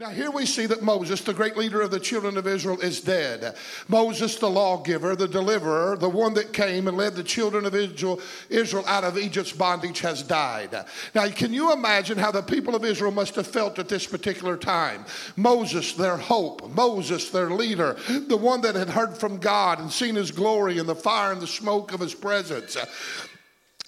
Now, here we see that Moses, the great leader of the children of Israel, is dead. Moses, the lawgiver, the deliverer, the one that came and led the children of Israel, out of Egypt's bondage, has died. Now, can you imagine how the people of Israel must have felt at this particular time? Moses, their hope, Moses, their leader, the one that had heard from God and seen his glory and the fire and the smoke of his presence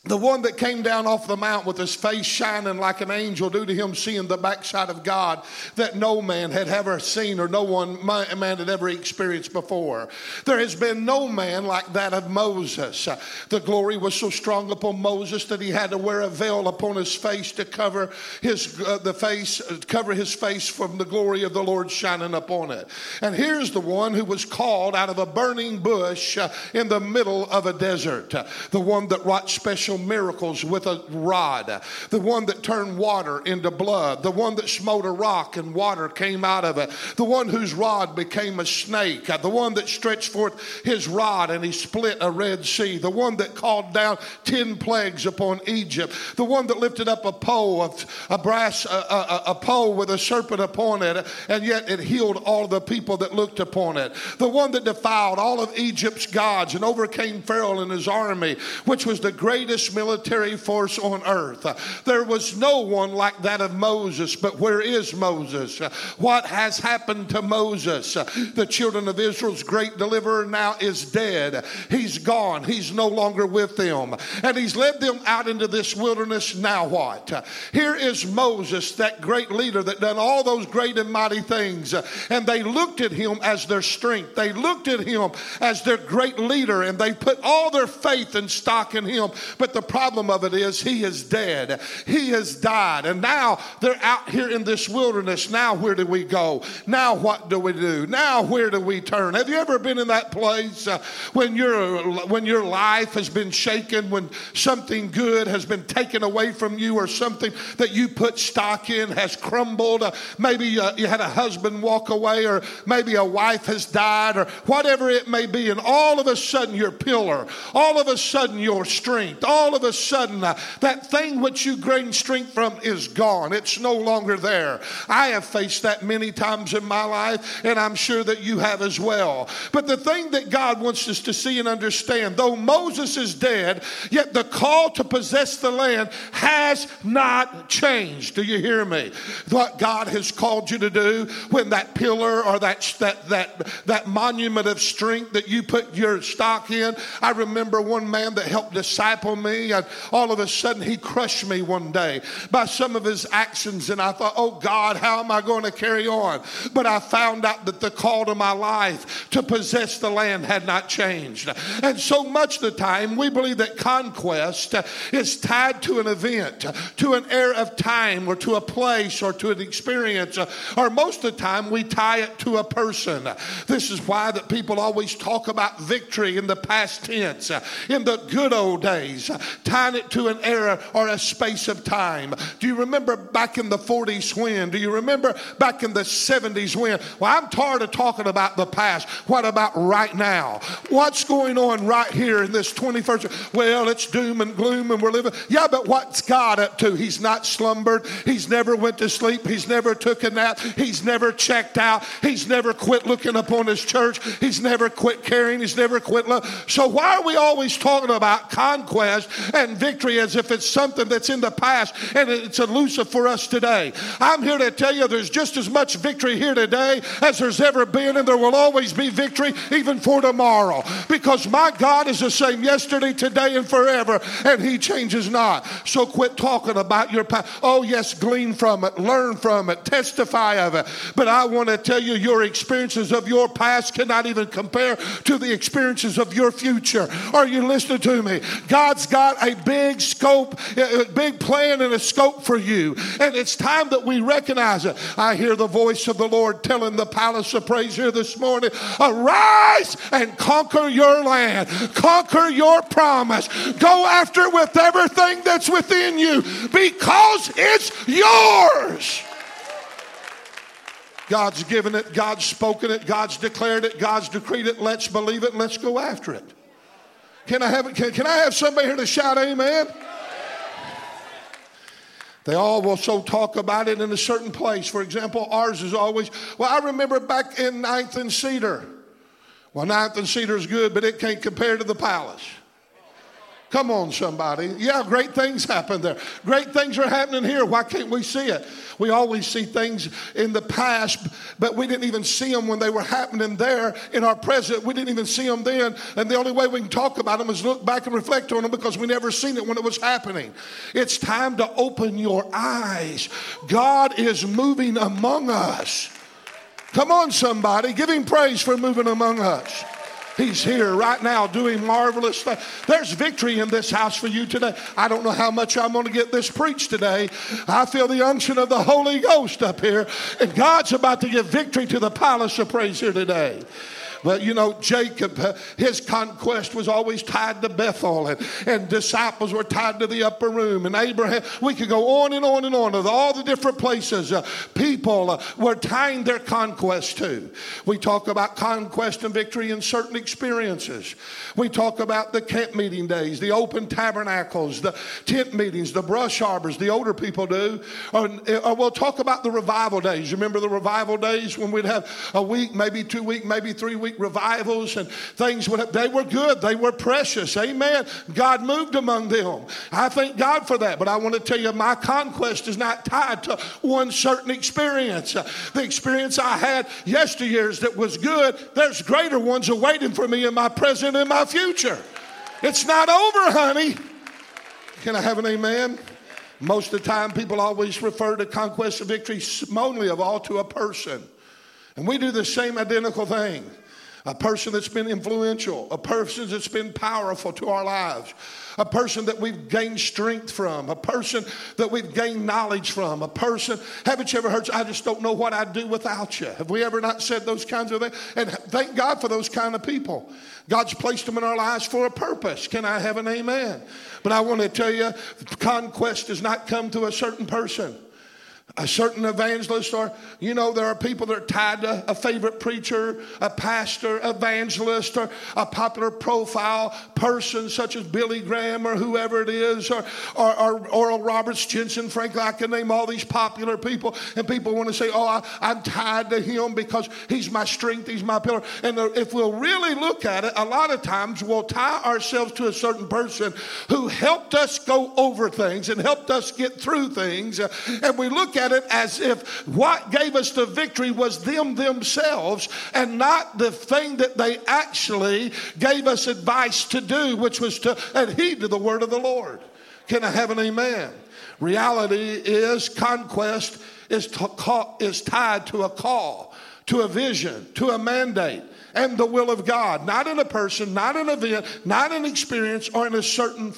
the one that came down off the mount with his face shining like an angel due to him seeing the backside of God that no man had ever seen or no one man had ever experienced before. There has been no man like that of Moses. The glory was so strong upon Moses that he had to wear a veil upon his face to cover his uh, the face cover his face from the glory of the Lord shining upon it. And here's the one who was called out of a burning bush uh, in the middle of a desert. The one that wrought special miracles with a rod, the one that turned water into blood, the one that smote a rock and water came out of it, the one whose rod became a snake, the one that stretched forth his rod and he split a Red Sea, the one that called down 10 plagues upon Egypt, the one that lifted up a pole, of a brass, a, a, a pole with a serpent upon it, and yet it healed all the people that looked upon it, the one that defiled all of Egypt's gods and overcame Pharaoh and his army, which was the greatest military force on earth. There was no one like that of Moses, but where is Moses? What has happened to Moses? The children of Israel's great deliverer now is dead. He's gone. He's no longer with them. And he's led them out into this wilderness. Now what? Here is Moses, that great leader that done all those great and mighty things. And they looked at him as their strength. They looked at him as their great leader and they put all their faith and stock in him. But the problem of it is he is dead. He has died. And now they're out here in this wilderness. Now where do we go? Now what do we do? Now where do we turn? Have you ever been in that place uh, when your when your life has been shaken, when something good has been taken away from you, or something that you put stock in has crumbled? Uh, maybe uh, you had a husband walk away, or maybe a wife has died, or whatever it may be, and all of a sudden your pillar, all of a sudden your strength, all all of a sudden uh, that thing which you gained strength from is gone. It's no longer there. I have faced that many times in my life, and I'm sure that you have as well. But the thing that God wants us to see and understand, though Moses is dead, yet the call to possess the land has not changed. Do you hear me? What God has called you to do when that pillar or that, that, that, that monument of strength that you put your stock in. I remember one man that helped disciple me and all of a sudden, he crushed me one day by some of his actions. And I thought, oh God, how am I going to carry on? But I found out that the call to my life to possess the land had not changed. And so much of the time, we believe that conquest is tied to an event, to an era of time, or to a place, or to an experience, or most of the time, we tie it to a person. This is why that people always talk about victory in the past tense, in the good old days tying it to an era or a space of time. Do you remember back in the 40s when? Do you remember back in the 70s when? Well, I'm tired of talking about the past. What about right now? What's going on right here in this 21st? Well, it's doom and gloom and we're living. Yeah, but what's God up to? He's not slumbered. He's never went to sleep. He's never took a nap. He's never checked out. He's never quit looking upon his church. He's never quit caring. He's never quit love. So why are we always talking about conquest and victory as if it's something that's in the past and it's elusive for us today. I'm here to tell you there's just as much victory here today as there's ever been, and there will always be victory even for tomorrow because my God is the same yesterday, today, and forever, and He changes not. So quit talking about your past. Oh, yes, glean from it, learn from it, testify of it. But I want to tell you, your experiences of your past cannot even compare to the experiences of your future. Are you listening to me? God's got a big scope, a big plan and a scope for you. And it's time that we recognize it. I hear the voice of the Lord telling the palace of praise here this morning arise and conquer your land, conquer your promise. Go after with everything that's within you because it's yours. God's given it, God's spoken it, God's declared it, God's decreed it. Let's believe it, let's go after it. Can I have, can, can I have somebody here to shout amen? They all will so talk about it in a certain place. For example, ours is always, well, I remember back in Ninth and Cedar. Well, Ninth and Cedar is good, but it can't compare to the palace. Come on, somebody. Yeah, great things happen there. Great things are happening here. Why can't we see it? We always see things in the past, but we didn't even see them when they were happening there in our present. We didn't even see them then. And the only way we can talk about them is look back and reflect on them because we never seen it when it was happening. It's time to open your eyes. God is moving among us. Come on, somebody. Give him praise for moving among us. He's here right now doing marvelous things. There's victory in this house for you today. I don't know how much I'm going to get this preached today. I feel the unction of the Holy Ghost up here, and God's about to give victory to the palace of praise here today. But you know, Jacob, uh, his conquest was always tied to Bethel, and, and disciples were tied to the upper room. And Abraham, we could go on and on and on with all the different places uh, people uh, were tying their conquest to. We talk about conquest and victory in certain experiences. We talk about the camp meeting days, the open tabernacles, the tent meetings, the brush arbors, the older people do. Or, or we'll talk about the revival days. Remember the revival days when we'd have a week, maybe two week, maybe three week revivals and things. They were good. They were precious. Amen. God moved among them. I thank God for that. But I want to tell you, my conquest is not tied to one certain experience. The experience I had yesteryears that was good, there's greater ones awaiting for me in my present and my future. It's not over, honey. Can I have an amen? Most of the time, people always refer to conquest of victory only of all to a person. And we do the same identical thing a person that's been influential, a person that's been powerful to our lives, a person that we've gained strength from, a person that we've gained knowledge from, a person. Haven't you ever heard, I just don't know what I'd do without you? Have we ever not said those kinds of things? And thank God for those kind of people. God's placed them in our lives for a purpose. Can I have an amen? But I want to tell you, conquest does not come to a certain person a certain evangelist, or you know, there are people that are tied to a favorite preacher, a pastor, evangelist, or a popular profile person such as Billy Graham or whoever it is, or, or, or Oral Roberts, Jentezen Franklin, I can name all these popular people, and people want to say, Oh, I, I'm tied to him because he's my strength, he's my pillar. And if we'll really look at it, a lot of times we'll tie ourselves to a certain person who helped us go over things and helped us get through things, uh, and we look at it as if what gave us the victory was them themselves and not the thing that they actually gave us advice to do, which was to adhere to the word of the Lord. Can I have an amen? Reality is conquest is, is tied to a call, to a vision, to a mandate and the will of God, not in a person, not an event, not an experience, or in a certain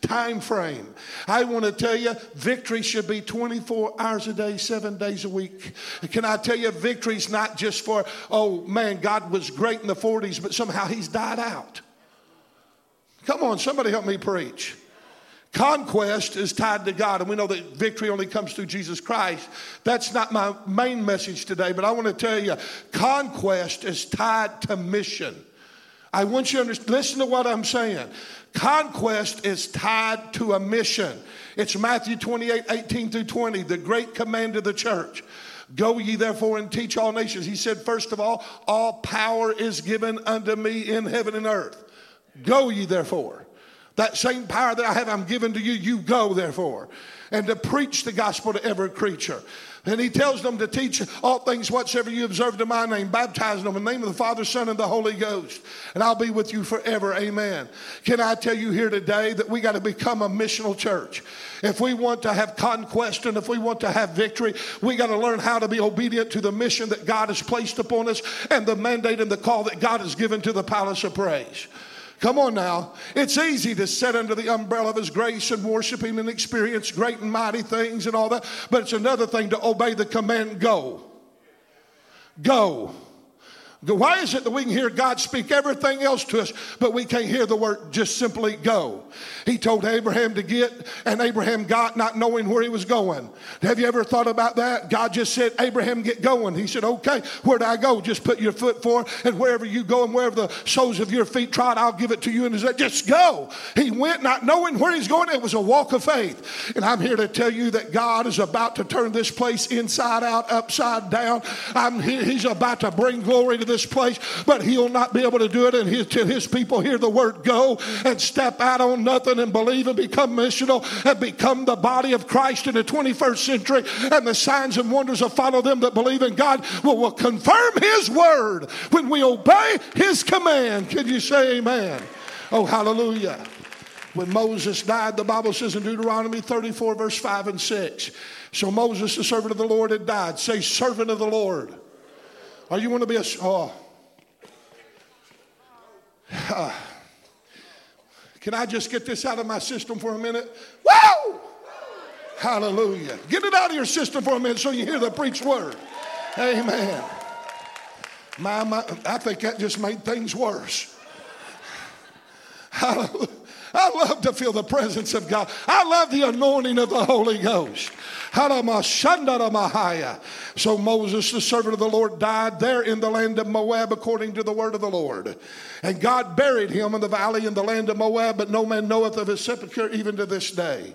time frame. I want to tell you, victory should be 24 hours a day, seven days a week. Can I tell you, victory's not just for, oh man, God was great in the 40s, but somehow he's died out. Come on, somebody help me preach. Conquest is tied to God, and we know that victory only comes through Jesus Christ. That's not my main message today, but I want to tell you conquest is tied to mission. I want you to understand, listen to what I'm saying. Conquest is tied to a mission. It's Matthew 28 18 through 20, the great command of the church. Go ye therefore and teach all nations. He said, first of all, all power is given unto me in heaven and earth. Go ye therefore. That same power that I have, I'm given to you. You go, therefore, and to preach the gospel to every creature. And he tells them to teach all things whatsoever you observed in my name, baptizing them in the name of the Father, Son, and the Holy Ghost. And I'll be with you forever. Amen. Can I tell you here today that we got to become a missional church? If we want to have conquest and if we want to have victory, we got to learn how to be obedient to the mission that God has placed upon us and the mandate and the call that God has given to the palace of praise. Come on now. It's easy to sit under the umbrella of His grace and worship Him and experience great and mighty things and all that. But it's another thing to obey the command go. Go. Why is it that we can hear God speak everything else to us, but we can't hear the word just simply go? He told Abraham to get, and Abraham got not knowing where he was going. Have you ever thought about that? God just said, Abraham, get going. He said, Okay, where do I go? Just put your foot forward, and wherever you go and wherever the soles of your feet trod, I'll give it to you. And he said, Just go. He went not knowing where he's going. It was a walk of faith. And I'm here to tell you that God is about to turn this place inside out, upside down. I'm here, he's about to bring glory to this place, but he'll not be able to do it until his people hear the word go and step out on nothing and believe and become missional and become the body of Christ in the 21st century. And the signs and wonders will follow them that believe in God will, will confirm his word when we obey his command. Can you say amen? Oh, hallelujah. When Moses died, the Bible says in Deuteronomy 34, verse 5 and 6. So Moses, the servant of the Lord, had died. Say, servant of the Lord. Are you want to be a. Oh. Uh, can I just get this out of my system for a minute? Woo! Hallelujah. Get it out of your system for a minute so you hear the preached word. Amen. My, my, I think that just made things worse. Hallelujah. I love to feel the presence of God. I love the anointing of the Holy Ghost. So Moses, the servant of the Lord, died there in the land of Moab according to the word of the Lord. And God buried him in the valley in the land of Moab, but no man knoweth of his sepulchre even to this day.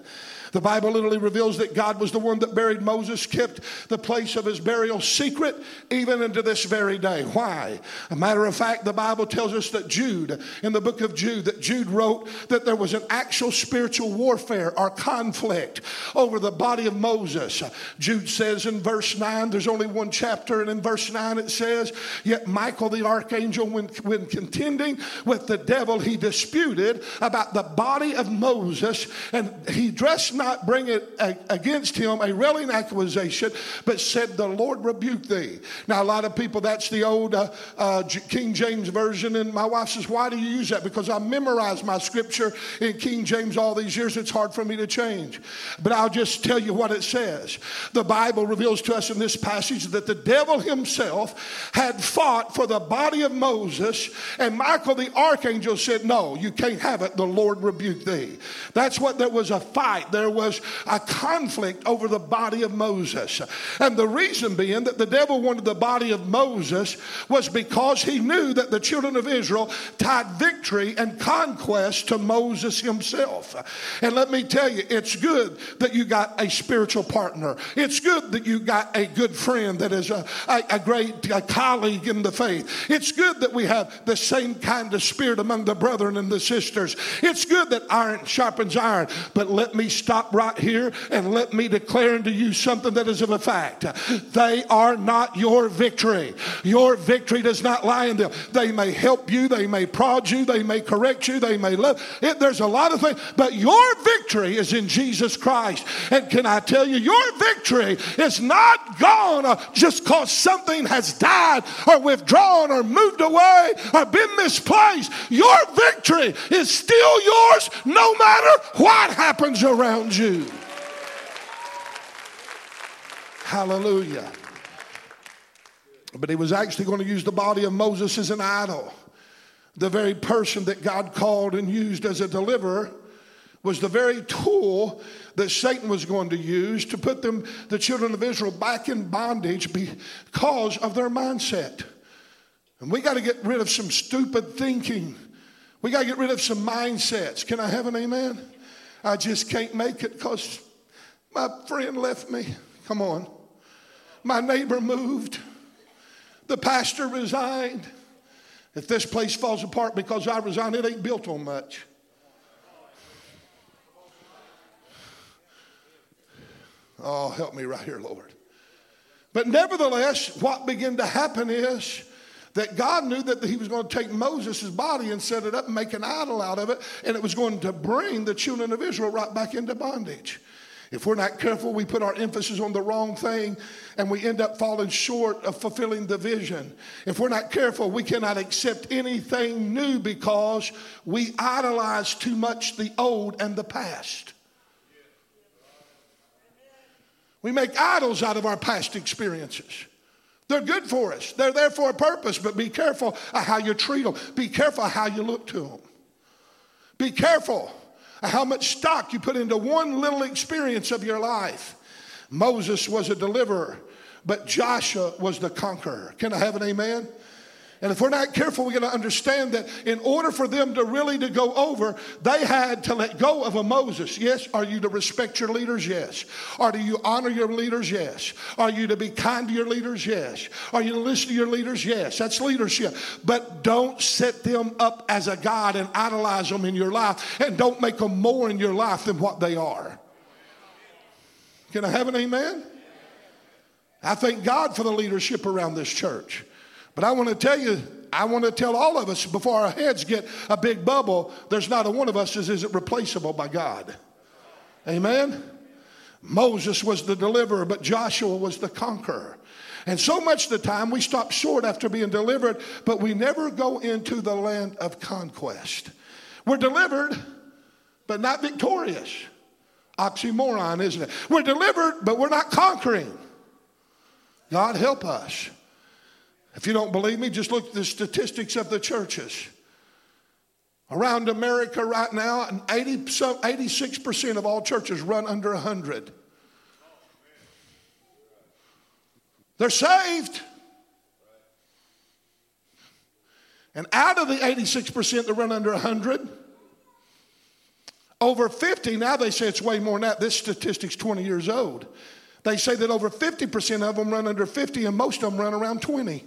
The Bible literally reveals that God was the one that buried Moses, kept the place of his burial secret even into this very day. Why? A matter of fact, the Bible tells us that Jude, in the book of Jude, that Jude wrote that there was an actual spiritual warfare or conflict over the body of Moses. Jude says in verse 9, there's only one chapter, and in verse 9 it says, Yet Michael the archangel, when, when contending with the devil, he disputed about the body of Moses, and he dressed not bring it against him a railing accusation, but said, The Lord rebuke thee. Now, a lot of people, that's the old uh, uh, King James Version. And my wife says, Why do you use that? Because I memorized my scripture in King James all these years. It's hard for me to change. But I'll just tell you what it says. The Bible reveals to us in this passage that the devil himself had fought for the body of Moses, and Michael the archangel said, No, you can't have it. The Lord rebuke thee. That's what there was a fight. There there was a conflict over the body of Moses. And the reason being that the devil wanted the body of Moses was because he knew that the children of Israel tied victory and conquest to Moses himself. And let me tell you, it's good that you got a spiritual partner. It's good that you got a good friend that is a, a, a great a colleague in the faith. It's good that we have the same kind of spirit among the brethren and the sisters. It's good that iron sharpens iron. But let me stop stop right here and let me declare unto you something that is of a fact. They are not your victory. Your victory does not lie in them. They may help you, they may prod you, they may correct you, they may love. It, there's a lot of things, but your victory is in Jesus Christ. And can I tell you, your victory is not gone just because something has died or withdrawn or moved away or been misplaced. Your victory is still yours no matter what happens around you. Hallelujah. But he was actually going to use the body of Moses as an idol. The very person that God called and used as a deliverer was the very tool that Satan was going to use to put them, the children of Israel, back in bondage because of their mindset. And we got to get rid of some stupid thinking. We got to get rid of some mindsets. Can I have an amen? I just can't make it because my friend left me. Come on. My neighbor moved. The pastor resigned. If this place falls apart because I resigned, it ain't built on much. Oh, help me right here, Lord. But nevertheless, what began to happen is that God knew that he was going to take Moses' body and set it up and make an idol out of it, and it was going to bring the children of Israel right back into bondage. If we're not careful, we put our emphasis on the wrong thing and we end up falling short of fulfilling the vision. If we're not careful, we cannot accept anything new because we idolize too much the old and the past. We make idols out of our past experiences. They're good for us. They're there for a purpose, but be careful how you treat them. Be careful how you look to them. Be careful how much stock you put into one little experience of your life. Moses was a deliverer, but Joshua was the conqueror. Can I have an amen? And if we're not careful, we're going to understand that in order for them to really to go over, they had to let go of a Moses. Yes. Are you to respect your leaders? Yes. Are you honor your leaders? Yes. Are you to be kind to your leaders? Yes. Are you to listen to your leaders? Yes. That's leadership. But don't set them up as a God and idolize them in your life and don't make them more in your life than what they are. Can I have an amen? I thank God for the leadership around this church. But I want to tell you, I want to tell all of us before our heads get a big bubble, there's not a one of us that isn't replaceable by God. Amen? Moses was the deliverer, but Joshua was the conqueror. And so much of the time we stop short after being delivered, but we never go into the land of conquest. We're delivered, but not victorious. Oxymoron, isn't it? We're delivered, but we're not conquering. God help us. If you don't believe me, just look at the statistics of the churches. Around America right now, 80, 86% of all churches run under 100. They're saved. And out of the 86% that run under 100, over 50, now they say it's way more than that. This statistic's 20 years old. They say that over 50% of them run under 50, and most of them run around 20.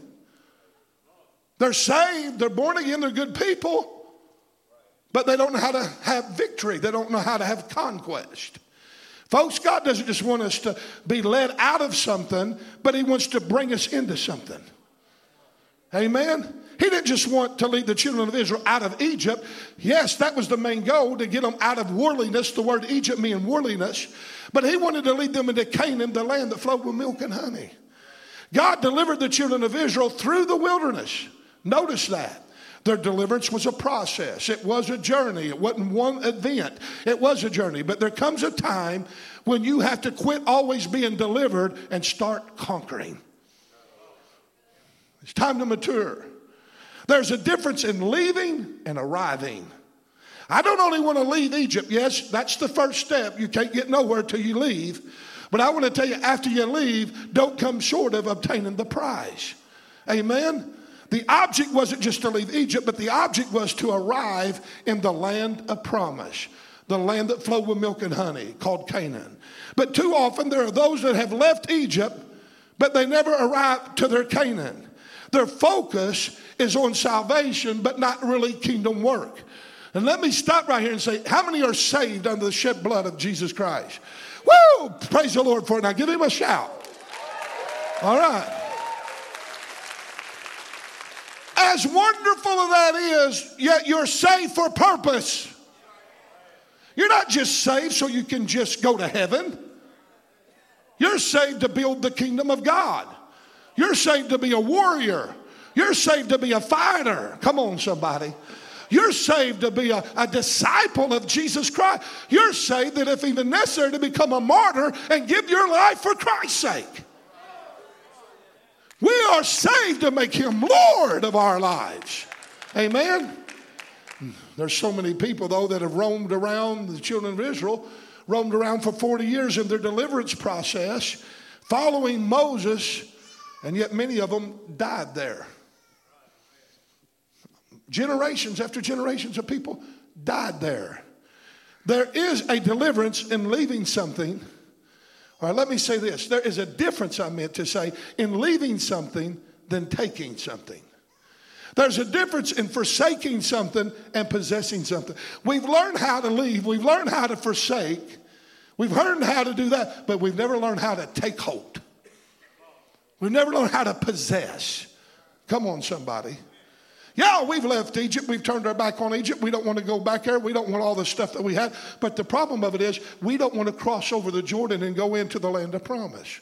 They're saved, they're born again, they're good people, but they don't know how to have victory. They don't know how to have conquest. Folks, God doesn't just want us to be led out of something, but He wants to bring us into something. Amen? He didn't just want to lead the children of Israel out of Egypt. Yes, that was the main goal to get them out of worldliness, the word Egypt meaning worldliness. But He wanted to lead them into Canaan, the land that flowed with milk and honey. God delivered the children of Israel through the wilderness. Notice that. Their deliverance was a process. It was a journey. It wasn't one event. It was a journey. But there comes a time when you have to quit always being delivered and start conquering. It's time to mature. There's a difference in leaving and arriving. I don't only want to leave Egypt. Yes, that's the first step. You can't get nowhere till you leave. But I want to tell you, after you leave, don't come short of obtaining the prize. Amen? The object wasn't just to leave Egypt, but the object was to arrive in the land of promise, the land that flowed with milk and honey, called Canaan. But too often there are those that have left Egypt, but they never arrive to their Canaan. Their focus is on salvation, but not really kingdom work. And let me stop right here and say, how many are saved under the shed blood of Jesus Christ? Woo! Praise the Lord for it. Now give him a shout. All right. As wonderful as that is, yet you're saved for purpose. You're not just saved so you can just go to heaven. You're saved to build the kingdom of God. You're saved to be a warrior. You're saved to be a fighter. Come on, somebody. You're saved to be a, a, disciple of Jesus Christ. You're saved that if even necessary to become a martyr and give your life for Christ's sake. We are saved to make him Lord of our lives. Amen. There's so many people, though, that have roamed around, the children of Israel, roamed around for 40 years in their deliverance process, following Moses, and yet many of them died there. Generations after generations of people died there. There is a deliverance in leaving something all right, let me say this. There is a difference, I meant to say, in leaving something than taking something. There's a difference in forsaking something and possessing something. We've learned how to leave, we've learned how to forsake, we've learned how to do that, but we've never learned how to take hold. We've never learned how to possess. Come on, somebody. Yeah, we've left Egypt. We've turned our back on Egypt. We don't want to go back there. We don't want all the stuff that we had. But the problem of it is, we don't want to cross over the Jordan and go into the land of promise.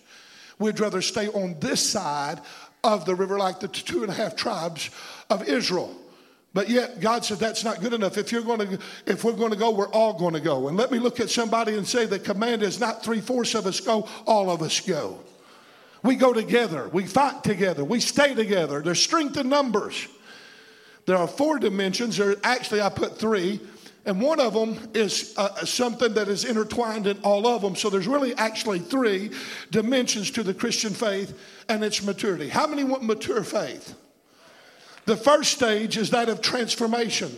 We'd rather stay on this side of the river, like the two and a half tribes of Israel. But yet, God said that's not good enough. If you're going to, if we're going to go, we're all going to go. And let me look at somebody and say the command is not three fourths of us go, all of us go. We go together. We fight together. We stay together. There's strength in numbers. There are four dimensions. There, actually, I put three. And one of them is uh, something that is intertwined in all of them. So there's really actually three dimensions to the Christian faith and its maturity. How many want mature faith? The first stage is that of transformation.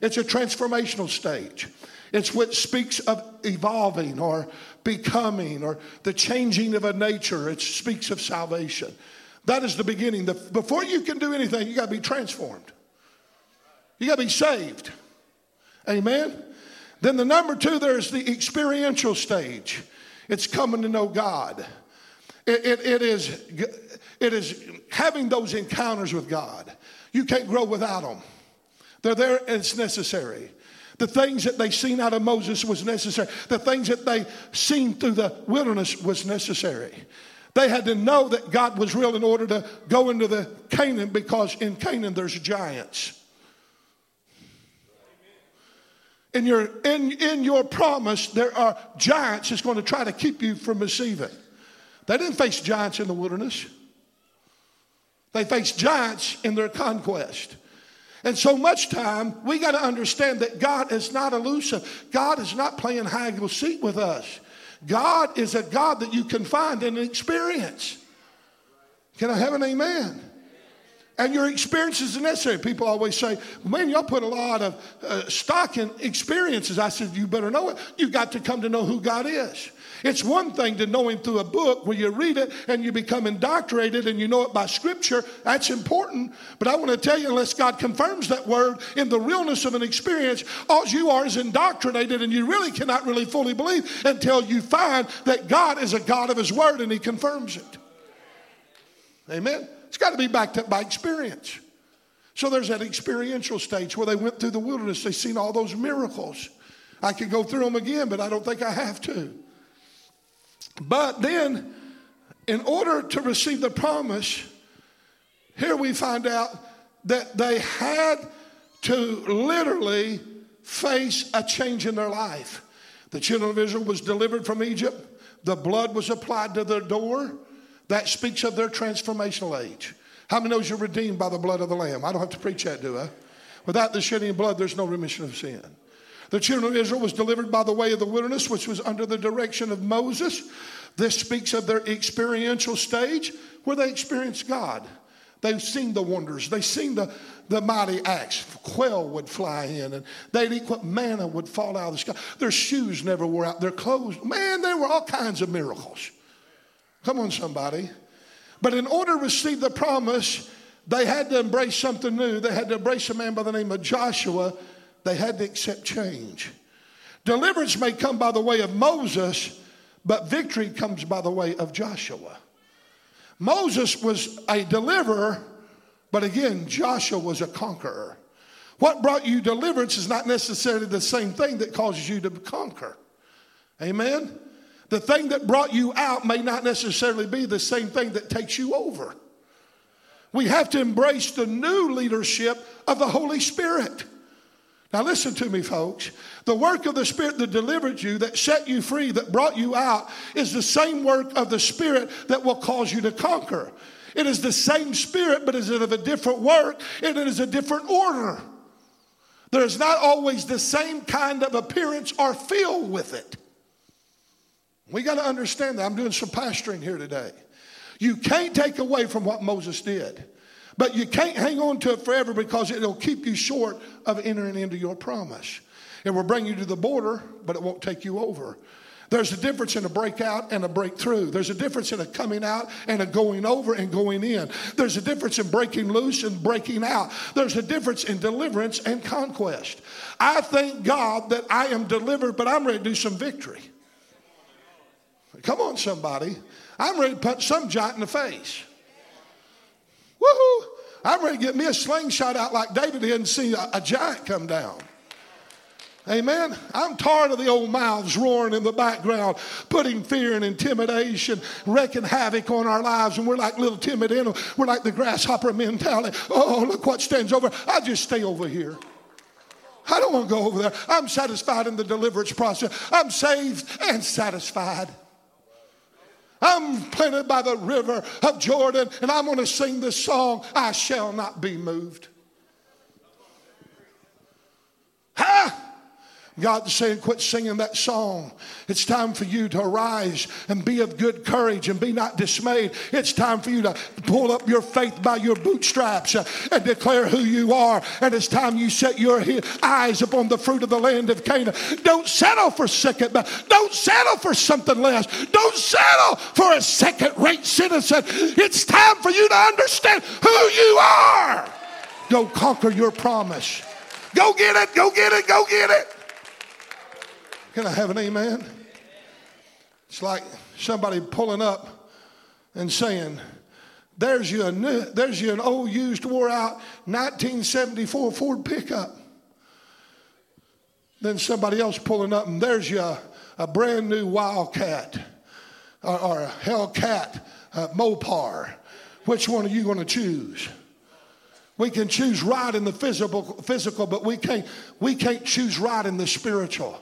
It's a transformational stage. It's what speaks of evolving or becoming or the changing of a nature. It speaks of salvation. That is the beginning. The, before you can do anything, you got to be transformed. You got to be saved. Amen. Then the number two, there's the experiential stage. It's coming to know God. It, it, it, is, it is having those encounters with God. You can't grow without them. They're there it's necessary. The things that they seen out of Moses was necessary. The things that they seen through the wilderness was necessary. They had to know that God was real in order to go into the Canaan because in Canaan there's giants. In your, in, in your promise, there are giants that's going to try to keep you from receiving. They didn't face giants in the wilderness. They faced giants in their conquest. And so much time, we got to understand that God is not elusive. God is not playing hide and seek with us. God is a God that you can find and experience. Can I have an amen? And your experiences are necessary. People always say, man, y'all put a lot of uh, stock in experiences. I said, you better know it. You've got to come to know who God is. It's one thing to know Him through a book where you read it and you become indoctrinated and you know it by Scripture. That's important. But I want to tell you, unless God confirms that word in the realness of an experience, all you are is indoctrinated and you really cannot really fully believe until you find that God is a God of His word and He confirms it. Amen. It's got to be backed up by experience. So there's that experiential stage where they went through the wilderness. They've seen all those miracles. I could go through them again, but I don't think I have to. But then, in order to receive the promise, here we find out that they had to literally face a change in their life. The children of Israel was delivered from Egypt. The blood was applied to their door. That speaks of their transformational age. How many knows you're redeemed by the blood of the Lamb? I don't have to preach that, do I? Without the shedding of blood, there's no remission of sin. The children of Israel was delivered by the way of the wilderness, which was under the direction of Moses. This speaks of their experiential stage where they experienced God. They've seen the wonders. They've seen the, the mighty acts. Quail would fly in and they'd eat what manna would fall out of the sky. Their shoes never wore out. Their clothes, man, there were all kinds of miracles. Come on, somebody. But in order to receive the promise, they had to embrace something new. They had to embrace a man by the name of Joshua they had to accept change. Deliverance may come by the way of Moses, but victory comes by the way of Joshua. Moses was a deliverer, but again, Joshua was a conqueror. What brought you deliverance is not necessarily the same thing that causes you to conquer. Amen? The thing that brought you out may not necessarily be the same thing that takes you over. We have to embrace the new leadership of the Holy Spirit. Now, listen to me, folks. The work of the Spirit that delivered you, that set you free, that brought you out, is the same work of the Spirit that will cause you to conquer. It is the same Spirit, but is it of a different work and it is a different order. There is not always the same kind of appearance or feel with it. We got to understand that. I'm doing some pastoring here today. You can't take away from what Moses did. But you can't hang on to it forever because it'll keep you short of entering into your promise. It will bring you to the border, but it won't take you over. There's a difference in a breakout and a breakthrough. There's a difference in a coming out and a going over and going in. There's a difference in breaking loose and breaking out. There's a difference in deliverance and conquest. I thank God that I am delivered, but I'm ready to do some victory. Come on, somebody. I'm ready to punch some giant in the face. Woohoo! I'm ready to get me a slingshot out like David did and see a, a giant come down. Amen. I'm tired of the old mouths roaring in the background, putting fear and intimidation, wreaking havoc on our lives. And we're like little timid animals. We're like the grasshopper mentality. Oh, look what stands over. I just stay over here. I don't want to go over there. I'm satisfied in the deliverance process. I'm saved and satisfied. I'm planted by the river of Jordan, and I'm going to sing this song I shall not be moved. Huh? God's saying, quit singing that song. It's time for you to arise and be of good courage and be not dismayed. It's time for you to pull up your faith by your bootstraps and declare who you are. And it's time you set your eyes upon the fruit of the land of Canaan. Don't settle for second, don't settle for something less. Don't settle for a second rate citizen. It's time for you to understand who you are. Go conquer your promise. Go get it, go get it, go get it. Can I have an amen? It's like somebody pulling up and saying, there's you, a new, there's you an old used wore out 1974 Ford pickup. Then somebody else pulling up and there's you a, a brand new Wildcat or, or a Hellcat uh, Mopar. Which one are you going to choose? We can choose right in the physical, physical, but we can't, we can't choose right in the spiritual.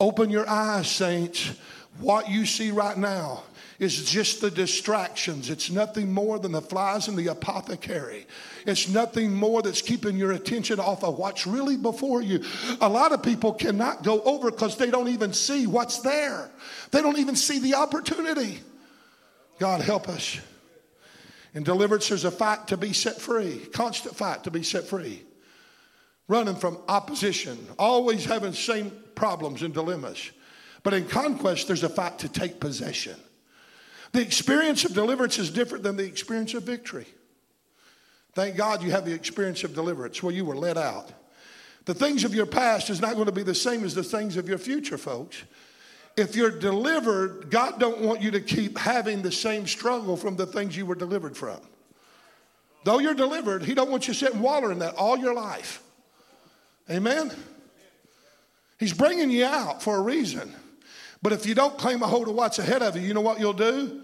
Open your eyes, saints. What you see right now is just the distractions. It's nothing more than the flies in the apothecary. It's nothing more that's keeping your attention off of what's really before you. A lot of people cannot go over because they don't even see what's there, they don't even see the opportunity. God help us. In deliverance, there's a fight to be set free, constant fight to be set free. Running from opposition, always having same problems and dilemmas. But in conquest, there's a fight to take possession. The experience of deliverance is different than the experience of victory. Thank God you have the experience of deliverance where you were let out. The things of your past is not going to be the same as the things of your future, folks. If you're delivered, God don't want you to keep having the same struggle from the things you were delivered from. Though you're delivered, He don't want you sitting in that all your life. Amen. He's bringing you out for a reason. But if you don't claim a hold of what's ahead of you, you know what you'll do?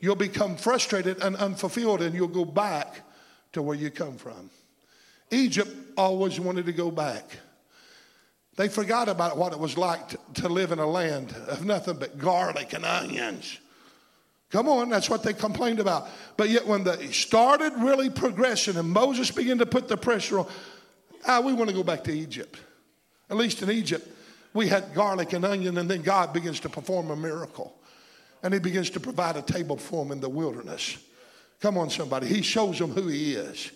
You'll become frustrated and unfulfilled, and you'll go back to where you come from. Egypt always wanted to go back. They forgot about what it was like to, to live in a land of nothing but garlic and onions. Come on, that's what they complained about. But yet, when they started really progressing and Moses began to put the pressure on, ah, we want to go back to Egypt. At least in Egypt, we had garlic and onion, and then God begins to perform a miracle. And He begins to provide a table for them in the wilderness. Come on, somebody. He shows them who He is.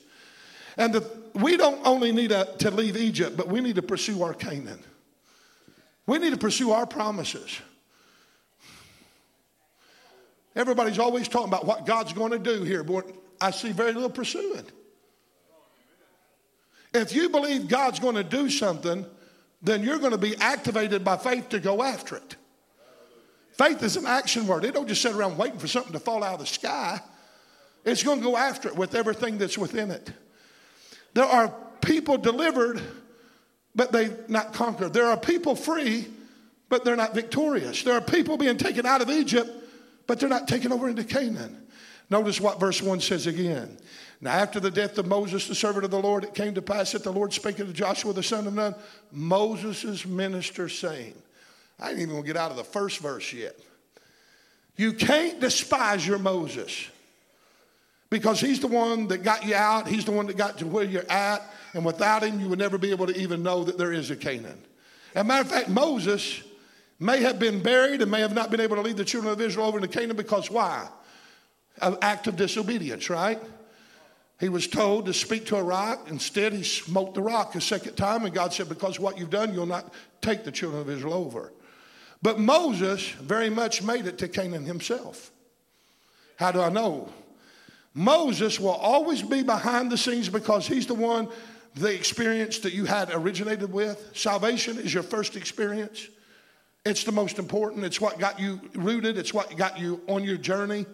And the, we don't only need a, to leave Egypt, but we need to pursue our Canaan. We need to pursue our promises. Everybody's always talking about what God's going to do here, but I see very little pursuing. If you believe God's going to do something, then you're going to be activated by faith to go after it. Faith is an action word. It don't just sit around waiting for something to fall out of the sky. It's going to go after it with everything that's within it. There are people delivered, but they not conquered. There are people free, but they're not victorious. There are people being taken out of Egypt, but they're not taken over into Canaan. Notice what verse 1 says again. Now, after the death of Moses, the servant of the Lord, it came to pass that the Lord spake unto Joshua, the son of Nun, Moses' minister, saying, I ain't even gonna get out of the first verse yet. You can't despise your Moses because he's the one that got you out, he's the one that got to where you're at, and without him, you would never be able to even know that there is a Canaan. As a matter of fact, Moses may have been buried and may have not been able to lead the children of Israel over into Canaan because why? An act of disobedience, right? He was told to speak to a rock. Instead, he smote the rock a second time, and God said, Because what you've done, you'll not take the children of Israel over. But Moses very much made it to Canaan himself. How do I know? Moses will always be behind the scenes because he's the one, the experience that you had originated with. Salvation is your first experience. It's the most important. It's what got you rooted, it's what got you on your journey.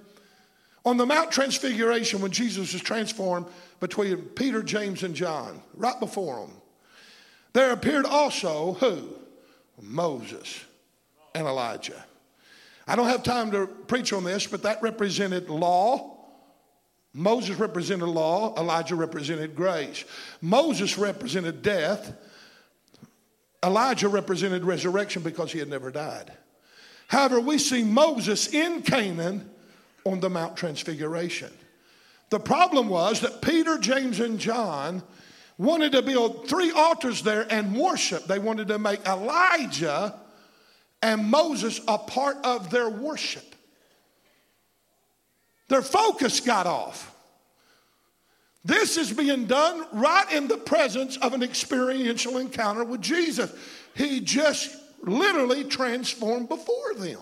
On the Mount Transfiguration, when Jesus was transformed between Peter, James, and John, right before him, there appeared also who? Moses and Elijah. I don't have time to preach on this, but that represented law. Moses represented law, Elijah represented grace. Moses represented death, Elijah represented resurrection because he had never died. However, we see Moses in Canaan on the Mount Transfiguration. The problem was that Peter, James, and John wanted to build three altars there and worship. They wanted to make Elijah and Moses a part of their worship. Their focus got off. This is being done right in the presence of an experiential encounter with Jesus. He just literally transformed before them.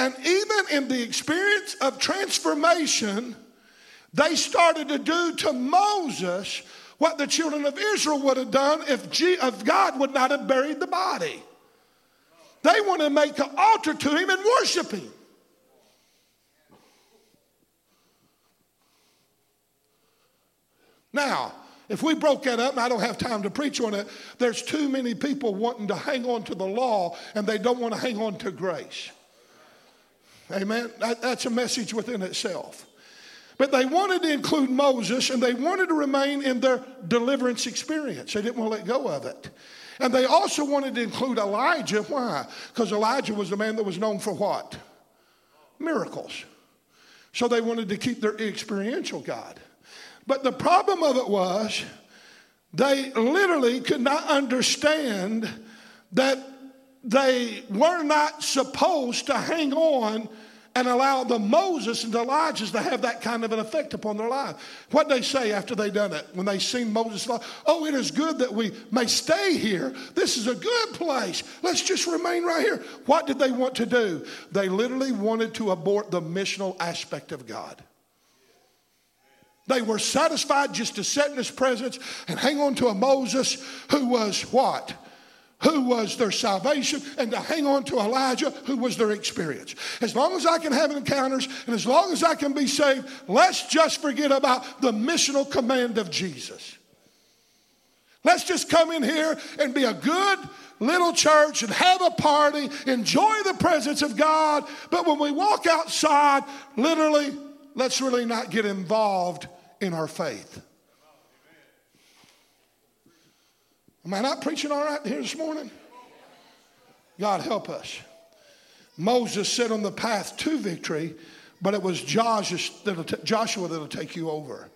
And even in the experience of transformation, they started to do to Moses what the children of Israel would have done if, God would not have buried the body. They want to make an altar to him and worship him. Now, if we broke that up, and I don't have time to preach on it, there's too many people wanting to hang on to the law and they don't want to hang on to grace. Amen? That, that's a message within itself. But they wanted to include Moses and they wanted to remain in their deliverance experience. They didn't want to let go of it. And they also wanted to include Elijah. Why? Because Elijah was the man that was known for what? Miracles. So they wanted to keep their experiential God. But the problem of it was they literally could not understand that they were not supposed to hang on and allow the Moses and the Elijahs to have that kind of an effect upon their life. What they say after they done it, when they seen Moses, oh, it is good that we may stay here. This is a good place. Let's just remain right here. What did they want to do? They literally wanted to abort the missional aspect of God. They were satisfied just to sit in his presence and hang on to a Moses who was what? Who was their salvation, and to hang on to Elijah, who was their experience. As long as I can have encounters and as long as I can be saved, let's just forget about the missional command of Jesus. Let's just come in here and be a good little church and have a party, enjoy the presence of God. But when we walk outside, literally, let's really not get involved in our faith. Am I not preaching all right here this morning? God help us. Moses set on the path to victory, but it was Joshua that'll, take you over.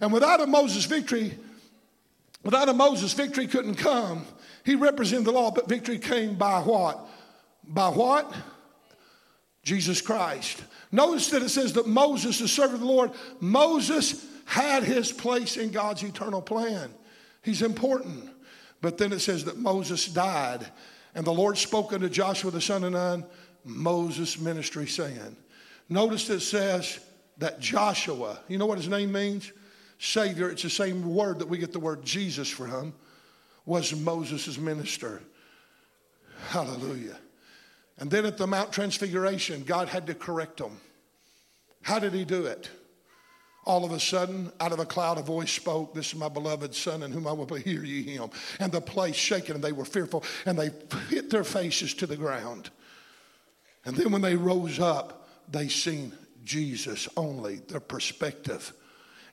And without a Moses victory, without a Moses victory couldn't come. He represented the law, but victory came by what? By what? Jesus Christ. Notice that it says that Moses, the servant of the Lord, Moses had his place in God's eternal plan. He's important. But then it says that Moses died, and the Lord spoke unto Joshua the son of Nun, Moses' ministry, saying, Notice it says that Joshua, you know what his name means? Savior, it's the same word that we get the word Jesus from, was Moses' minister. Hallelujah. And then at the Mount Transfiguration, God had to correct him. How did he do it? All of a sudden, out of a cloud, a voice spoke, This is my beloved Son, in whom I will hear ye him. And the place shaken, and they were fearful, and they hit their faces to the ground. And then when they rose up, they seen Jesus only, their perspective.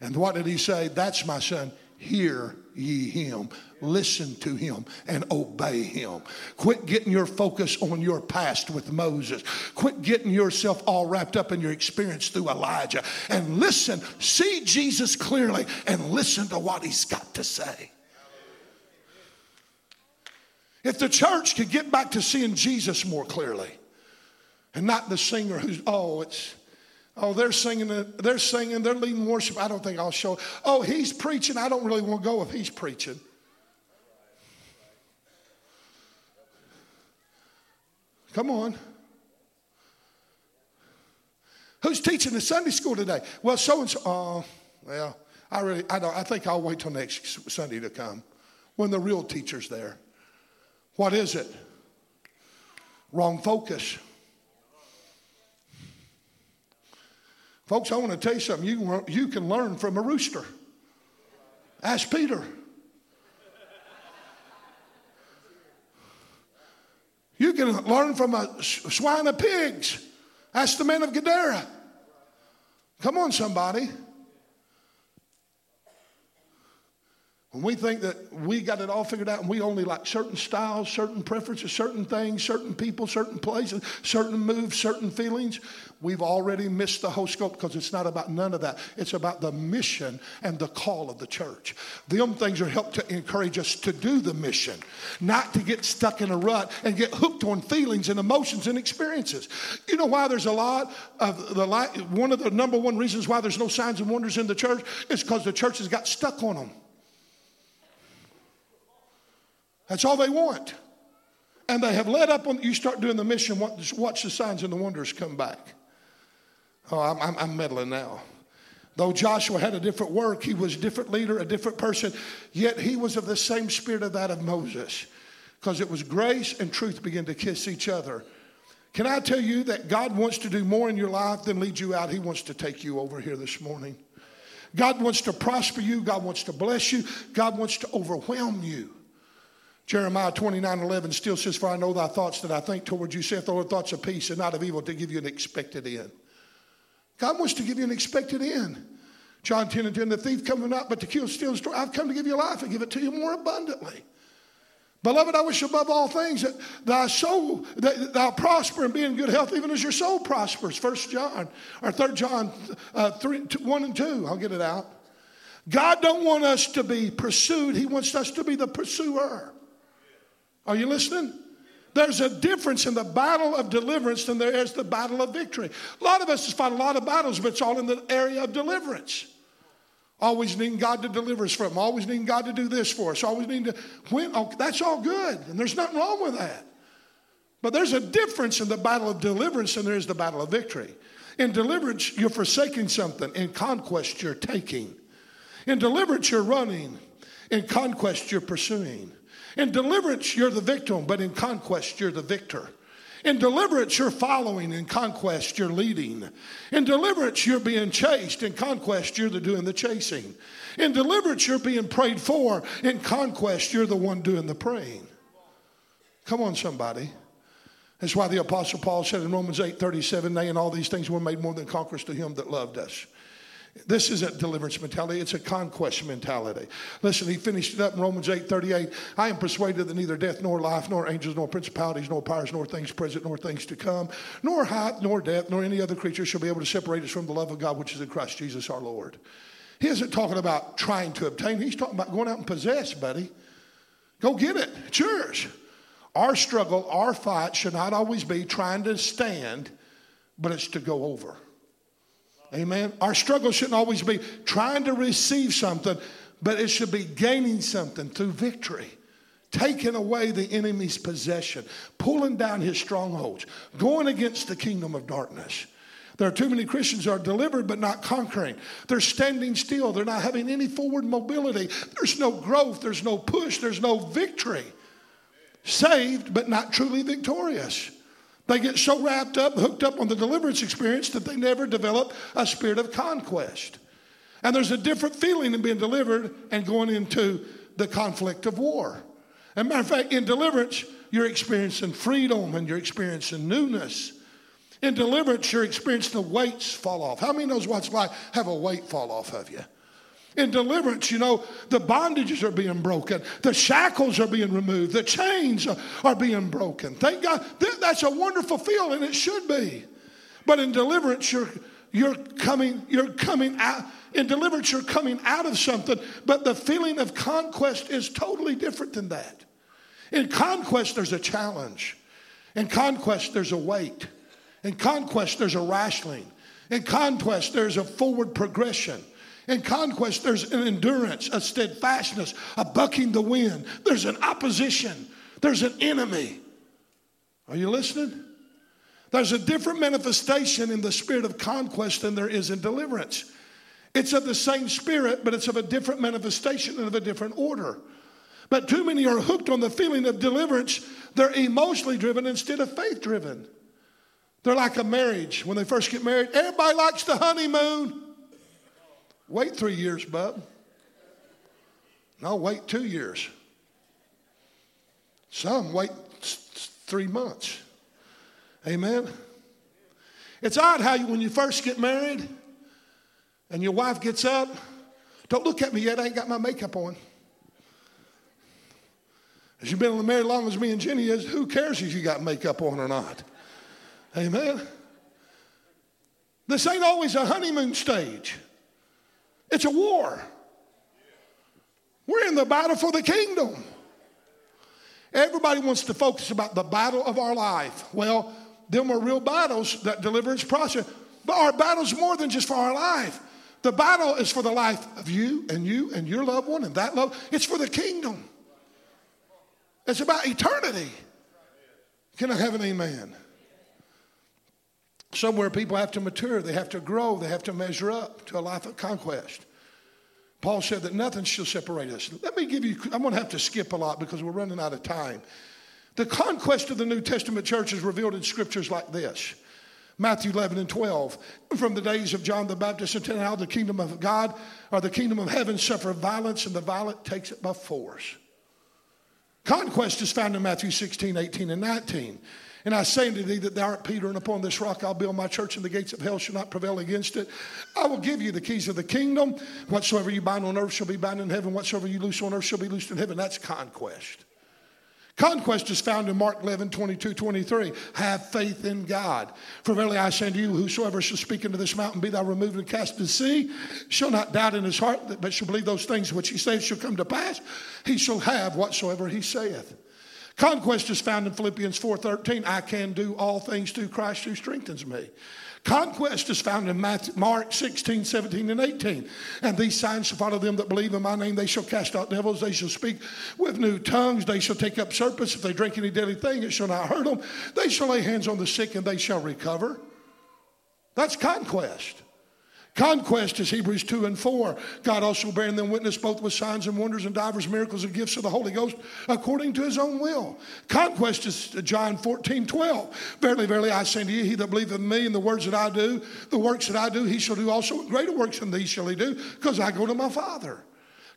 And what did he say? That's my son. Hear ye him, listen to him, and obey him. Quit getting your focus on your past with Moses. Quit getting yourself all wrapped up in your experience through Elijah. And listen, see Jesus clearly, and listen to what he's got to say. If the church could get back to seeing Jesus more clearly, and not the singer who's, oh, it's Oh, they're singing, they're singing, they're leading worship. I don't think I'll show. Oh, he's preaching. I don't really want to go if he's preaching. Come on. Who's teaching the Sunday school today? Well, so and so. Oh, well, I really, I don't. I think I'll wait till next Sunday to come, when the real teacher's there. What is it? Wrong focus. Folks, I want to tell you something. You can, you can learn from a rooster. Ask Peter. You can learn from a swine of pigs. Ask the men of Gadara. Come on, somebody. When we think that we got it all figured out and we only like certain styles, certain preferences, certain things, certain people, certain places, certain moves, certain feelings, we've already missed the whole scope because it's not about none of that. It's about the mission and the call of the church. Them things are helped to encourage us to do the mission, not to get stuck in a rut and get hooked on feelings and emotions and experiences. You know why there's a lot of the one of the number one reasons why there's no signs and wonders in the church is because the church has got stuck on them. That's all they want. And they have led up on, you start doing the mission, watch the signs and the wonders come back. Oh, I'm, I'm, I'm meddling now. Though Joshua had a different work, he was a different leader, a different person, yet he was of the same spirit of that of Moses. Because it was grace and truth begin to kiss each other. Can I tell you that God wants to do more in your life than lead you out? He wants to take you over here this morning. God wants to prosper you. God wants to bless you. God wants to overwhelm you. Jeremiah 29 11 still says, For I know thy thoughts that I think towards you, saith the Lord, thoughts of peace and not of evil, to give you an expected end. God wants to give you an expected end. John 10 and 10, the thief coming not but to kill, steal, and destroy. I've come to give you life and give it to you more abundantly. Beloved, I wish above all things that thy soul, that thou prosper and be in good health, even as your soul prospers. First John, or Third John uh, 3, 1 and 2. I'll get it out. God don't want us to be pursued. He wants us to be the pursuer. Are you listening? There's a difference in the battle of deliverance than there is the battle of victory. A lot of us fight a lot of battles, but it's all in the area of deliverance. Always needing God to deliver us from. Always needing God to do this for us. Always needing to win. Oh, that's all good, and there's nothing wrong with that. But there's a difference in the battle of deliverance than there is the battle of victory. In deliverance, you're forsaking something. In conquest, you're taking. In deliverance, you're running. In conquest, you're pursuing. In deliverance, you're the victim, but in conquest, you're the victor. In deliverance, you're following. In conquest, you're leading. In deliverance, you're being chased. In conquest, you're the doing the chasing. In deliverance, you're being prayed for. In conquest, you're the one doing the praying. Come on, somebody. That's why the Apostle Paul said in Romans 8 37, Nay, and all these things were made more than conquerors to him that loved us. This isn't deliverance mentality, it's a conquest mentality. Listen, he finished it up in Romans 8 38. I am persuaded that neither death, nor life, nor angels, nor principalities, nor powers, nor things present, nor things to come, nor height, nor depth, nor any other creature shall be able to separate us from the love of God which is in Christ Jesus our Lord. He isn't talking about trying to obtain, he's talking about going out and possess, buddy. Go get it. It's yours. Our struggle, our fight should not always be trying to stand, but it's to go over. Amen. Our struggle shouldn't always be trying to receive something, but it should be gaining something through victory. Taking away the enemy's possession, pulling down his strongholds, going against the kingdom of darkness. There are too many Christians are delivered but not conquering. They're standing still. They're not having any forward mobility. There's no growth. There's no push. There's no victory. Saved but not truly victorious. They get so wrapped up, hooked up on the deliverance experience that they never develop a spirit of conquest. And there's a different feeling in being delivered and going into the conflict of war. As a matter of fact, in deliverance, you're experiencing freedom and you're experiencing newness. In deliverance, you're experiencing the weights fall off. How many knows what it's like have a weight fall off of you? In deliverance, you know, the bondages are being broken, the shackles are being removed, the chains are being broken. Thank God. That's a wonderful feeling, it should be. But in deliverance, you're, you're coming, you're coming out. In deliverance, you're coming out of something, but the feeling of conquest is totally different than that. In conquest, there's a challenge. In conquest, there's a weight. In conquest, there's a wrestling. In conquest, there's a forward progression. In conquest, there's an endurance, a steadfastness, a bucking the wind. There's an opposition, there's an enemy. Are you listening? There's a different manifestation in the spirit of conquest than there is in deliverance. It's of the same spirit, but it's of a different manifestation and of a different order. But too many are hooked on the feeling of deliverance. They're emotionally driven instead of faith driven. They're like a marriage. When they first get married, everybody likes the honeymoon. Wait three years, bub. No, wait two years. Some wait three months. Amen. It's odd how you, when you first get married and your wife gets up, don't look at me yet, I ain't got my makeup on. As you've been married long as me and Jenny is, who cares if you got makeup on or not? Amen. This ain't always a honeymoon stage, it's a war. We're in the battle for the kingdom. Everybody wants to focus about the battle of our life. Well, them are real battles, that deliverance process. But our battle's more than just for our life. The battle is for the life of you and you and your loved one and that love. It's for the kingdom. It's about eternity. Can I have an amen? Somewhere people have to mature, they have to grow, they have to measure up to a life of conquest. Paul said that nothing shall separate us. Let me give you, I'm going to have to skip a lot because we're running out of time. The conquest of the New Testament church is revealed in scriptures like this Matthew 11 and 12. From the days of John the Baptist until now, the kingdom of God or the kingdom of heaven suffer violence, and the violent takes it by force. Conquest is found in Matthew 16, 18, and 19. And I say unto thee that thou art Peter, and upon this rock I'll build my church, and the gates of hell shall not prevail against it. I will give you the keys of the kingdom. Whatsoever you bind on earth shall be bound in heaven. Whatsoever you loose on earth shall be loosed in heaven. That's conquest. Conquest is found in Mark 11, 22, 23. Have faith in God. For verily I say unto you, whosoever shall speak into this mountain, be thou removed and cast into sea, shall not doubt in his heart, but shall believe those things which he saith shall come to pass, he shall have whatsoever he saith. Conquest is found in Philippians 4:13. I can do all things through Christ who strengthens me. Conquest is found in Matthew, Mark 16, 17, and 18. And these signs shall follow them that believe in my name. They shall cast out devils. They shall speak with new tongues. They shall take up serpents. If they drink any deadly thing, it shall not hurt them. They shall lay hands on the sick and they shall recover. That's conquest. Conquest is Hebrews 2 and 4. God also bearing them witness both with signs and wonders and divers miracles and gifts of the Holy Ghost according to his own will. Conquest is John 14, 12. Verily, verily, I say to you, he that believeth in me and the words that I do, the works that I do, he shall do also greater works than these shall he do, because I go to my Father.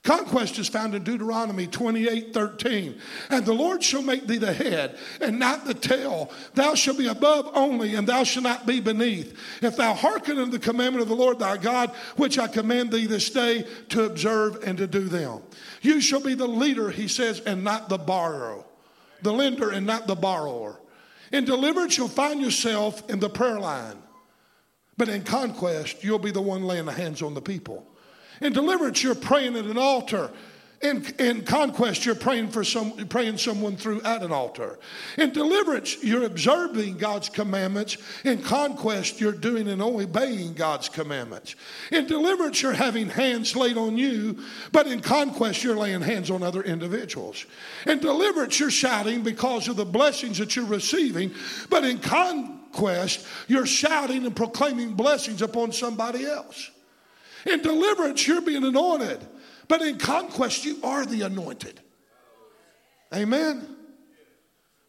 Conquest is found in Deuteronomy 28 13. And the Lord shall make thee the head and not the tail. Thou shalt be above only, and thou shalt not be beneath. If thou hearken unto the commandment of the Lord thy God, which I command thee this day to observe and to do them. You shall be the leader, he says, and not the borrower, the lender and not the borrower. In deliverance, you'll find yourself in the prayer line. But in conquest, you'll be the one laying the hands on the people. In deliverance, you're praying at an altar. In, in conquest, you're praying for some, praying someone through at an altar. In deliverance, you're observing God's commandments. In conquest, you're doing and obeying God's commandments. In deliverance, you're having hands laid on you, but in conquest, you're laying hands on other individuals. In deliverance, you're shouting because of the blessings that you're receiving, but in conquest, you're shouting and proclaiming blessings upon somebody else. In deliverance, you're being anointed. But in conquest, you are the anointed. Amen.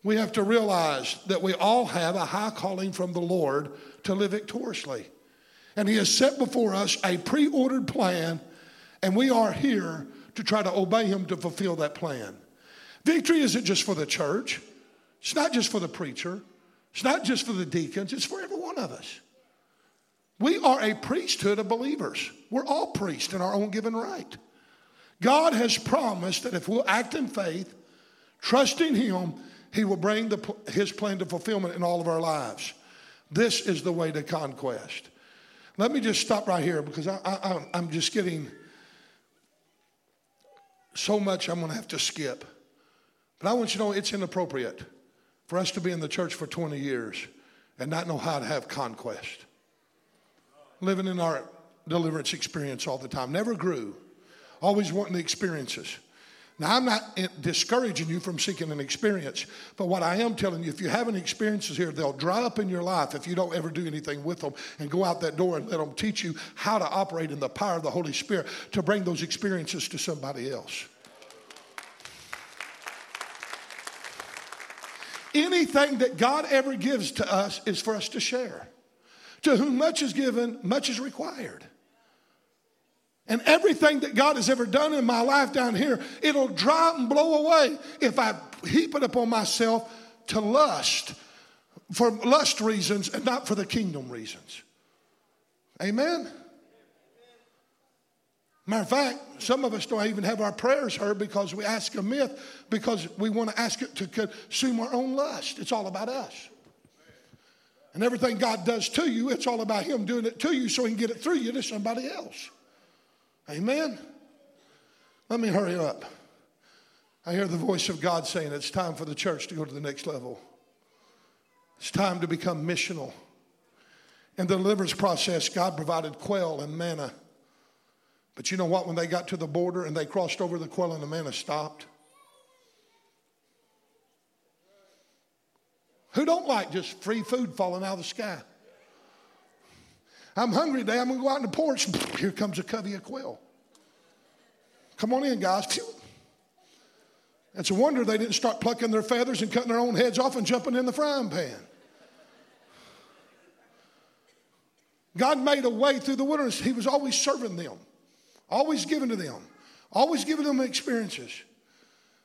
We have to realize that we all have a high calling from the Lord to live victoriously. And He has set before us a pre ordered plan, and we are here to try to obey Him to fulfill that plan. Victory isn't just for the church, it's not just for the preacher, it's not just for the deacons, it's for every one of us. We are a priesthood of believers. We're all priests in our own given right. God has promised that if we'll act in faith, trusting Him, He will bring the, His plan to fulfillment in all of our lives. This is the way to conquest. Let me just stop right here because I, I, I'm just getting so much I'm going to have to skip. But I want you to know it's inappropriate for us to be in the church for 20 years and not know how to have conquest living in our deliverance experience all the time. Never grew, always wanting the experiences. Now, I'm not discouraging you from seeking an experience, but what I am telling you, if you have any experiences here, they'll dry up in your life if you don't ever do anything with them and go out that door and let them teach you how to operate in the power of the Holy Spirit to bring those experiences to somebody else. Anything that God ever gives to us is for us to share. To whom much is given, much is required. And everything that God has ever done in my life down here, it'll drop and blow away if I heap it upon myself to lust, for lust reasons and not for the kingdom reasons. Amen? Matter of fact, some of us don't even have our prayers heard because we ask a myth because we want to ask it to consume our own lust. It's all about us. And everything God does to you, it's all about Him doing it to you so He can get it through you to somebody else. Amen. Let me hurry up. I hear the voice of God saying it's time for the church to go to the next level. It's time to become missional. In the deliverance process, God provided quail and manna. But you know what? When they got to the border and they crossed over, the quail and the manna stopped. Who don't like just free food falling out of the sky? I'm hungry today. I'm going to go out on the porch. Here comes a covey of quail. Come on in, guys. It's a wonder they didn't start plucking their feathers and cutting their own heads off and jumping in the frying pan. God made a way through the wilderness. He was always serving them, always giving to them, always giving them experiences.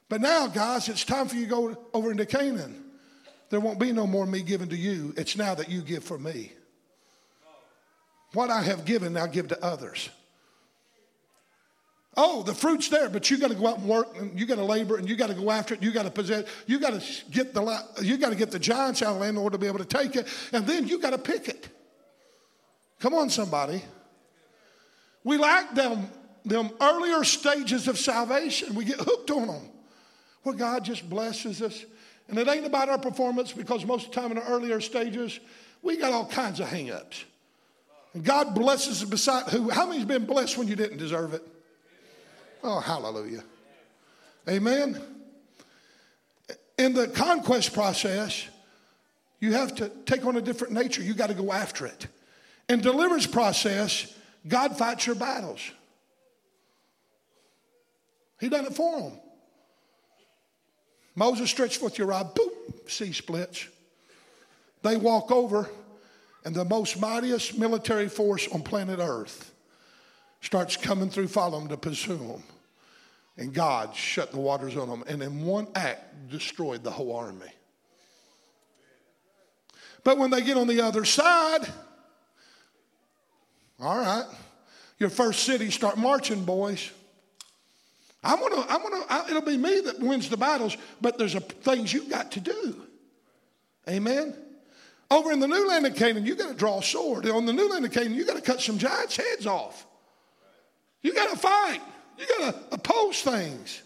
But now, guys, it's time for you to go over into Canaan. There won't be no more me giving to you. It's now that you give for me. What I have given, now give to others. Oh, the fruit's there, but you got to go out and work, and you got to labor, and you got to go after it. You got to possess. You got to get the you got to get the giants out of land in order to be able to take it, and then you got to pick it. Come on, somebody. We lack them them earlier stages of salvation. We get hooked on them, where God just blesses us, and it ain't about our performance because most of the time in the earlier stages we got all kinds of hangups. And God blesses beside who? How many's been blessed when you didn't deserve it? Oh, hallelujah. Amen. In the conquest process, you have to take on a different nature. You got to go after it. In deliverance process, God fights your battles. He done it for them. Moses stretched forth your rod, boom, sea splits. They walk over, and the most mightiest military force on planet Earth starts coming through, following to pursue them. And God shut the waters on them, and in one act destroyed the whole army. But when they get on the other side, all right, your first city start marching, boys. I'm gonna, I'm gonna, I, it'll be me that wins the battles, but there's a, things you've got to do. Amen. Over in the new land of Canaan, you got to draw a sword. On the new land of Canaan, you got to cut some giants' heads off. You got to fight. You got to oppose things.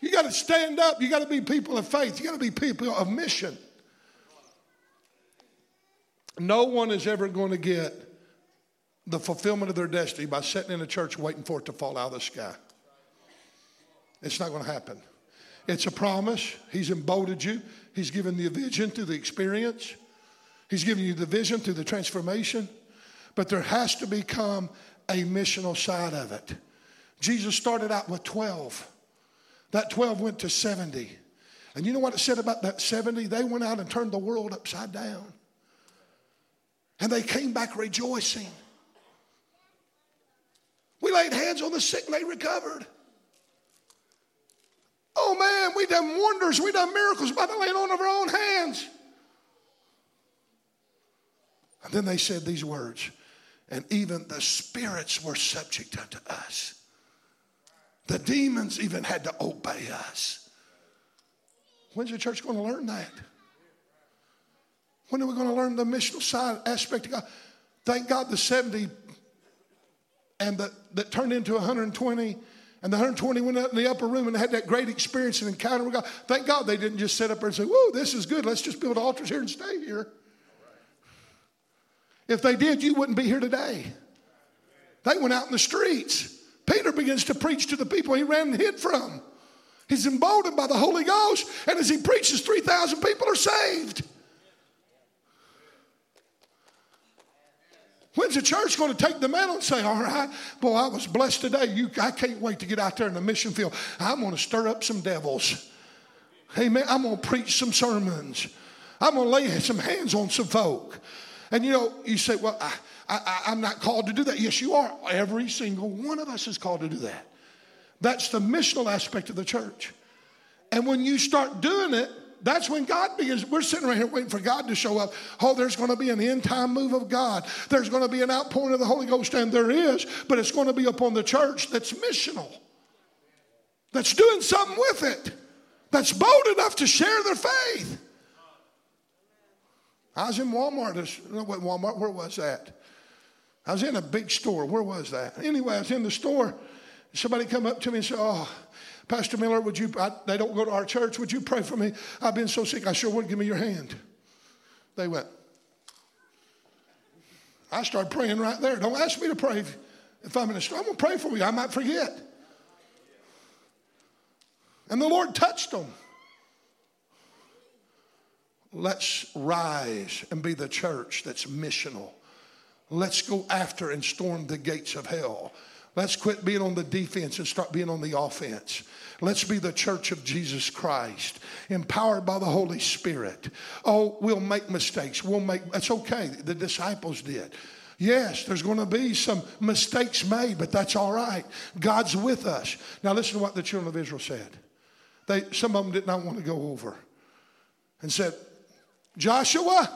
You got to stand up. You got to be people of faith. You got to be people of mission. No one is ever going to get the fulfillment of their destiny by sitting in a church waiting for it to fall out of the sky. It's not going to happen. It's a promise. He's emboldened you. He's given you the vision through the experience. He's given you the vision through the transformation. But there has to become a missional side of it. Jesus started out with 12. That 12 went to 70. And you know what it said about that 70? They went out and turned the world upside down. And they came back rejoicing. We laid hands on the sick and they recovered. We done wonders, we done miracles by the laying on of our own hands. And then they said these words, and even the spirits were subject unto us. The demons even had to obey us. When's the church going to learn that? When are we going to learn the missional side aspect of God? Thank God the 70 and the, that turned into 120 and the 120 went out in the upper room and had that great experience and encounter with God. Thank God they didn't just sit up there and say, Whoa, this is good. Let's just build altars here and stay here. If they did, you wouldn't be here today. They went out in the streets. Peter begins to preach to the people he ran and hid from. He's emboldened by the Holy Ghost, and as he preaches, 3,000 people are saved. When's the church going to take the mantle and say, All right, boy, I was blessed today. You, I can't wait to get out there in the mission field. I'm going to stir up some devils. Amen. I'm going to preach some sermons. I'm going to lay some hands on some folk. And you know, you say, Well, I, I, I'm not called to do that. Yes, you are. Every single one of us is called to do that. That's the missional aspect of the church. And when you start doing it, that's when God begins. We're sitting right here waiting for God to show up. Oh, there's going to be an end time move of God. There's going to be an outpouring of the Holy Ghost, and there is, but it's going to be upon the church that's missional, that's doing something with it, that's bold enough to share their faith. I was in Walmart. No, what Walmart? Where was that? I was in a big store. Where was that? Anyway, I was in the store. Somebody come up to me and say, "Oh, Pastor Miller, would you? I, they don't go to our church. Would you pray for me? I've been so sick. I sure would. Give me your hand." They went. I started praying right there. Don't ask me to pray if, if I'm in a store. I'm going to pray for you. I might forget. And the Lord touched them. Let's rise and be the church that's missional. Let's go after and storm the gates of hell. Let's quit being on the defense and start being on the offense. Let's be the church of Jesus Christ, empowered by the Holy Spirit. Oh, we'll make mistakes. We'll make, that's okay. The disciples did. Yes, there's going to be some mistakes made, but that's all right. God's with us. Now, listen to what the children of Israel said. They, some of them did not want to go over and said, Joshua,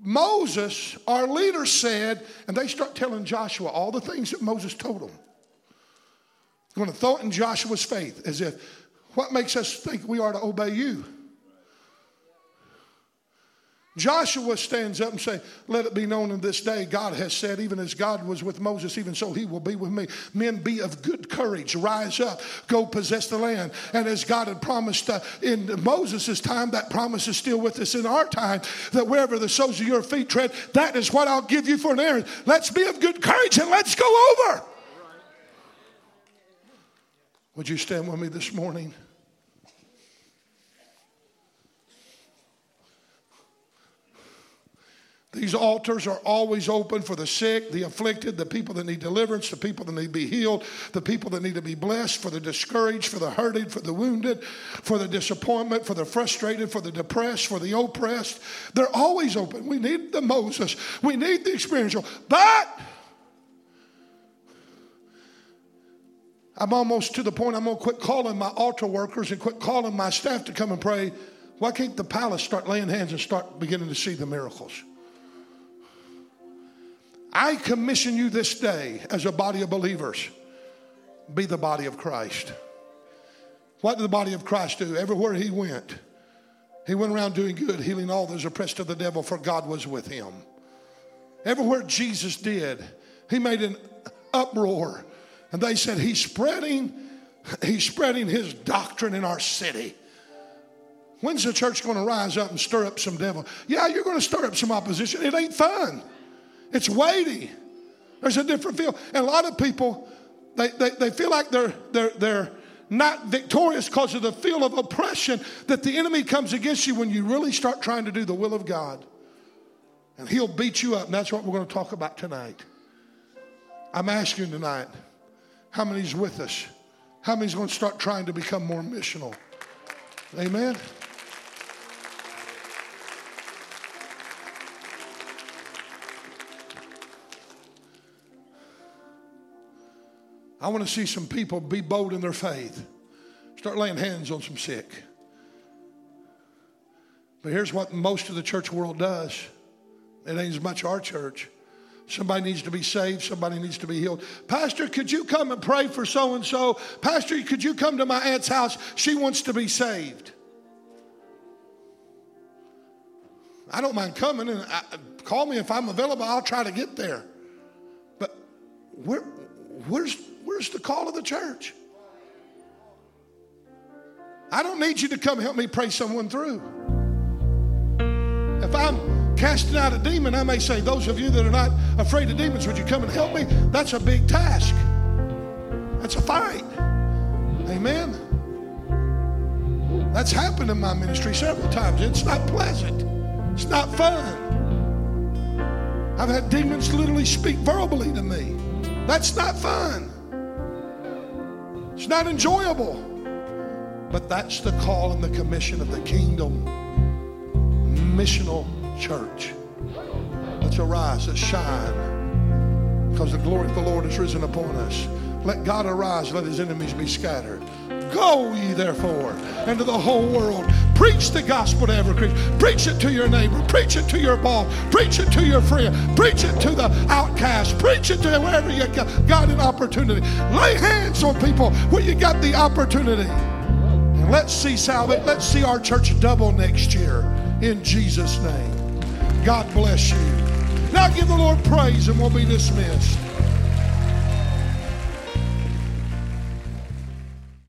Moses, our leader, said, and they start telling Joshua all the things that Moses told them. I'm Going to throw it in Joshua's faith as if, what makes us think we are to obey you? Joshua stands up and say, "Let it be known in this day, God has said, even as God was with Moses, even so He will be with me. Men, be of good courage, rise up, go possess the land." And as God had promised uh, in Moses' time, that promise is still with us in our time. That wherever the soles of your feet tread, that is what I'll give you for an errand. Let's be of good courage and let's go over. Would you stand with me this morning? These altars are always open for the sick, the afflicted, the people that need deliverance, the people that need to be healed, the people that need to be blessed, for the discouraged, for the hurting, for the wounded, for the disappointment, for the frustrated, for the depressed, for the oppressed. They're always open. We need the Moses, we need the experiential. But I'm almost to the point I'm going to quit calling my altar workers and quit calling my staff to come and pray. Why can't the palace start laying hands and start beginning to see the miracles? I commission you this day as a body of believers be the body of Christ. What did the body of Christ do? Everywhere he went, he went around doing good, healing all those oppressed of the devil, for God was with him. Everywhere Jesus did, he made an uproar. And they said, He's spreading, he's spreading his doctrine in our city. When's the church going to rise up and stir up some devil? Yeah, you're going to stir up some opposition. It ain't fun. It's weighty. There's a different feel. And a lot of people, they, they, they feel like they're, they're, they're not victorious because of the feel of oppression that the enemy comes against you when you really start trying to do the will of God. And he'll beat you up. And that's what we're going to talk about tonight. I'm asking tonight, how many's with us? How many's going to start trying to become more missional? Amen. I want to see some people be bold in their faith. Start laying hands on some sick. But here's what most of the church world does it ain't as much our church. Somebody needs to be saved. Somebody needs to be healed. Pastor, could you come and pray for so and so? Pastor, could you come to my aunt's house? She wants to be saved. I don't mind coming and I, call me if I'm available. I'll try to get there. But where, where's Where's the call of the church? I don't need you to come help me pray someone through. If I'm casting out a demon, I may say, Those of you that are not afraid of demons, would you come and help me? That's a big task. That's a fight. Amen. That's happened in my ministry several times. It's not pleasant, it's not fun. I've had demons literally speak verbally to me. That's not fun. It's not enjoyable. But that's the call and the commission of the kingdom missional church. Let's arise, let's shine, because the glory of the Lord has risen upon us. Let God arise, let his enemies be scattered. Go ye therefore into the whole world. Preach the gospel to every creature. Preach it to your neighbor. Preach it to your boss. Preach it to your friend. Preach it to the outcast. Preach it to wherever you got an opportunity. Lay hands on people where you got the opportunity. And let's see salvation. Let's see our church double next year. in Jesus' name. God bless you. Now give the Lord praise and we'll be dismissed.